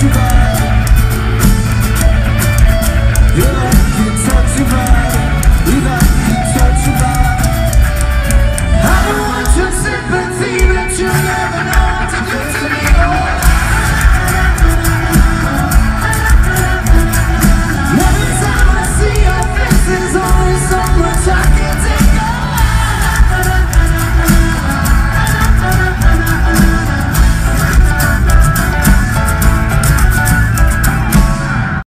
Portugal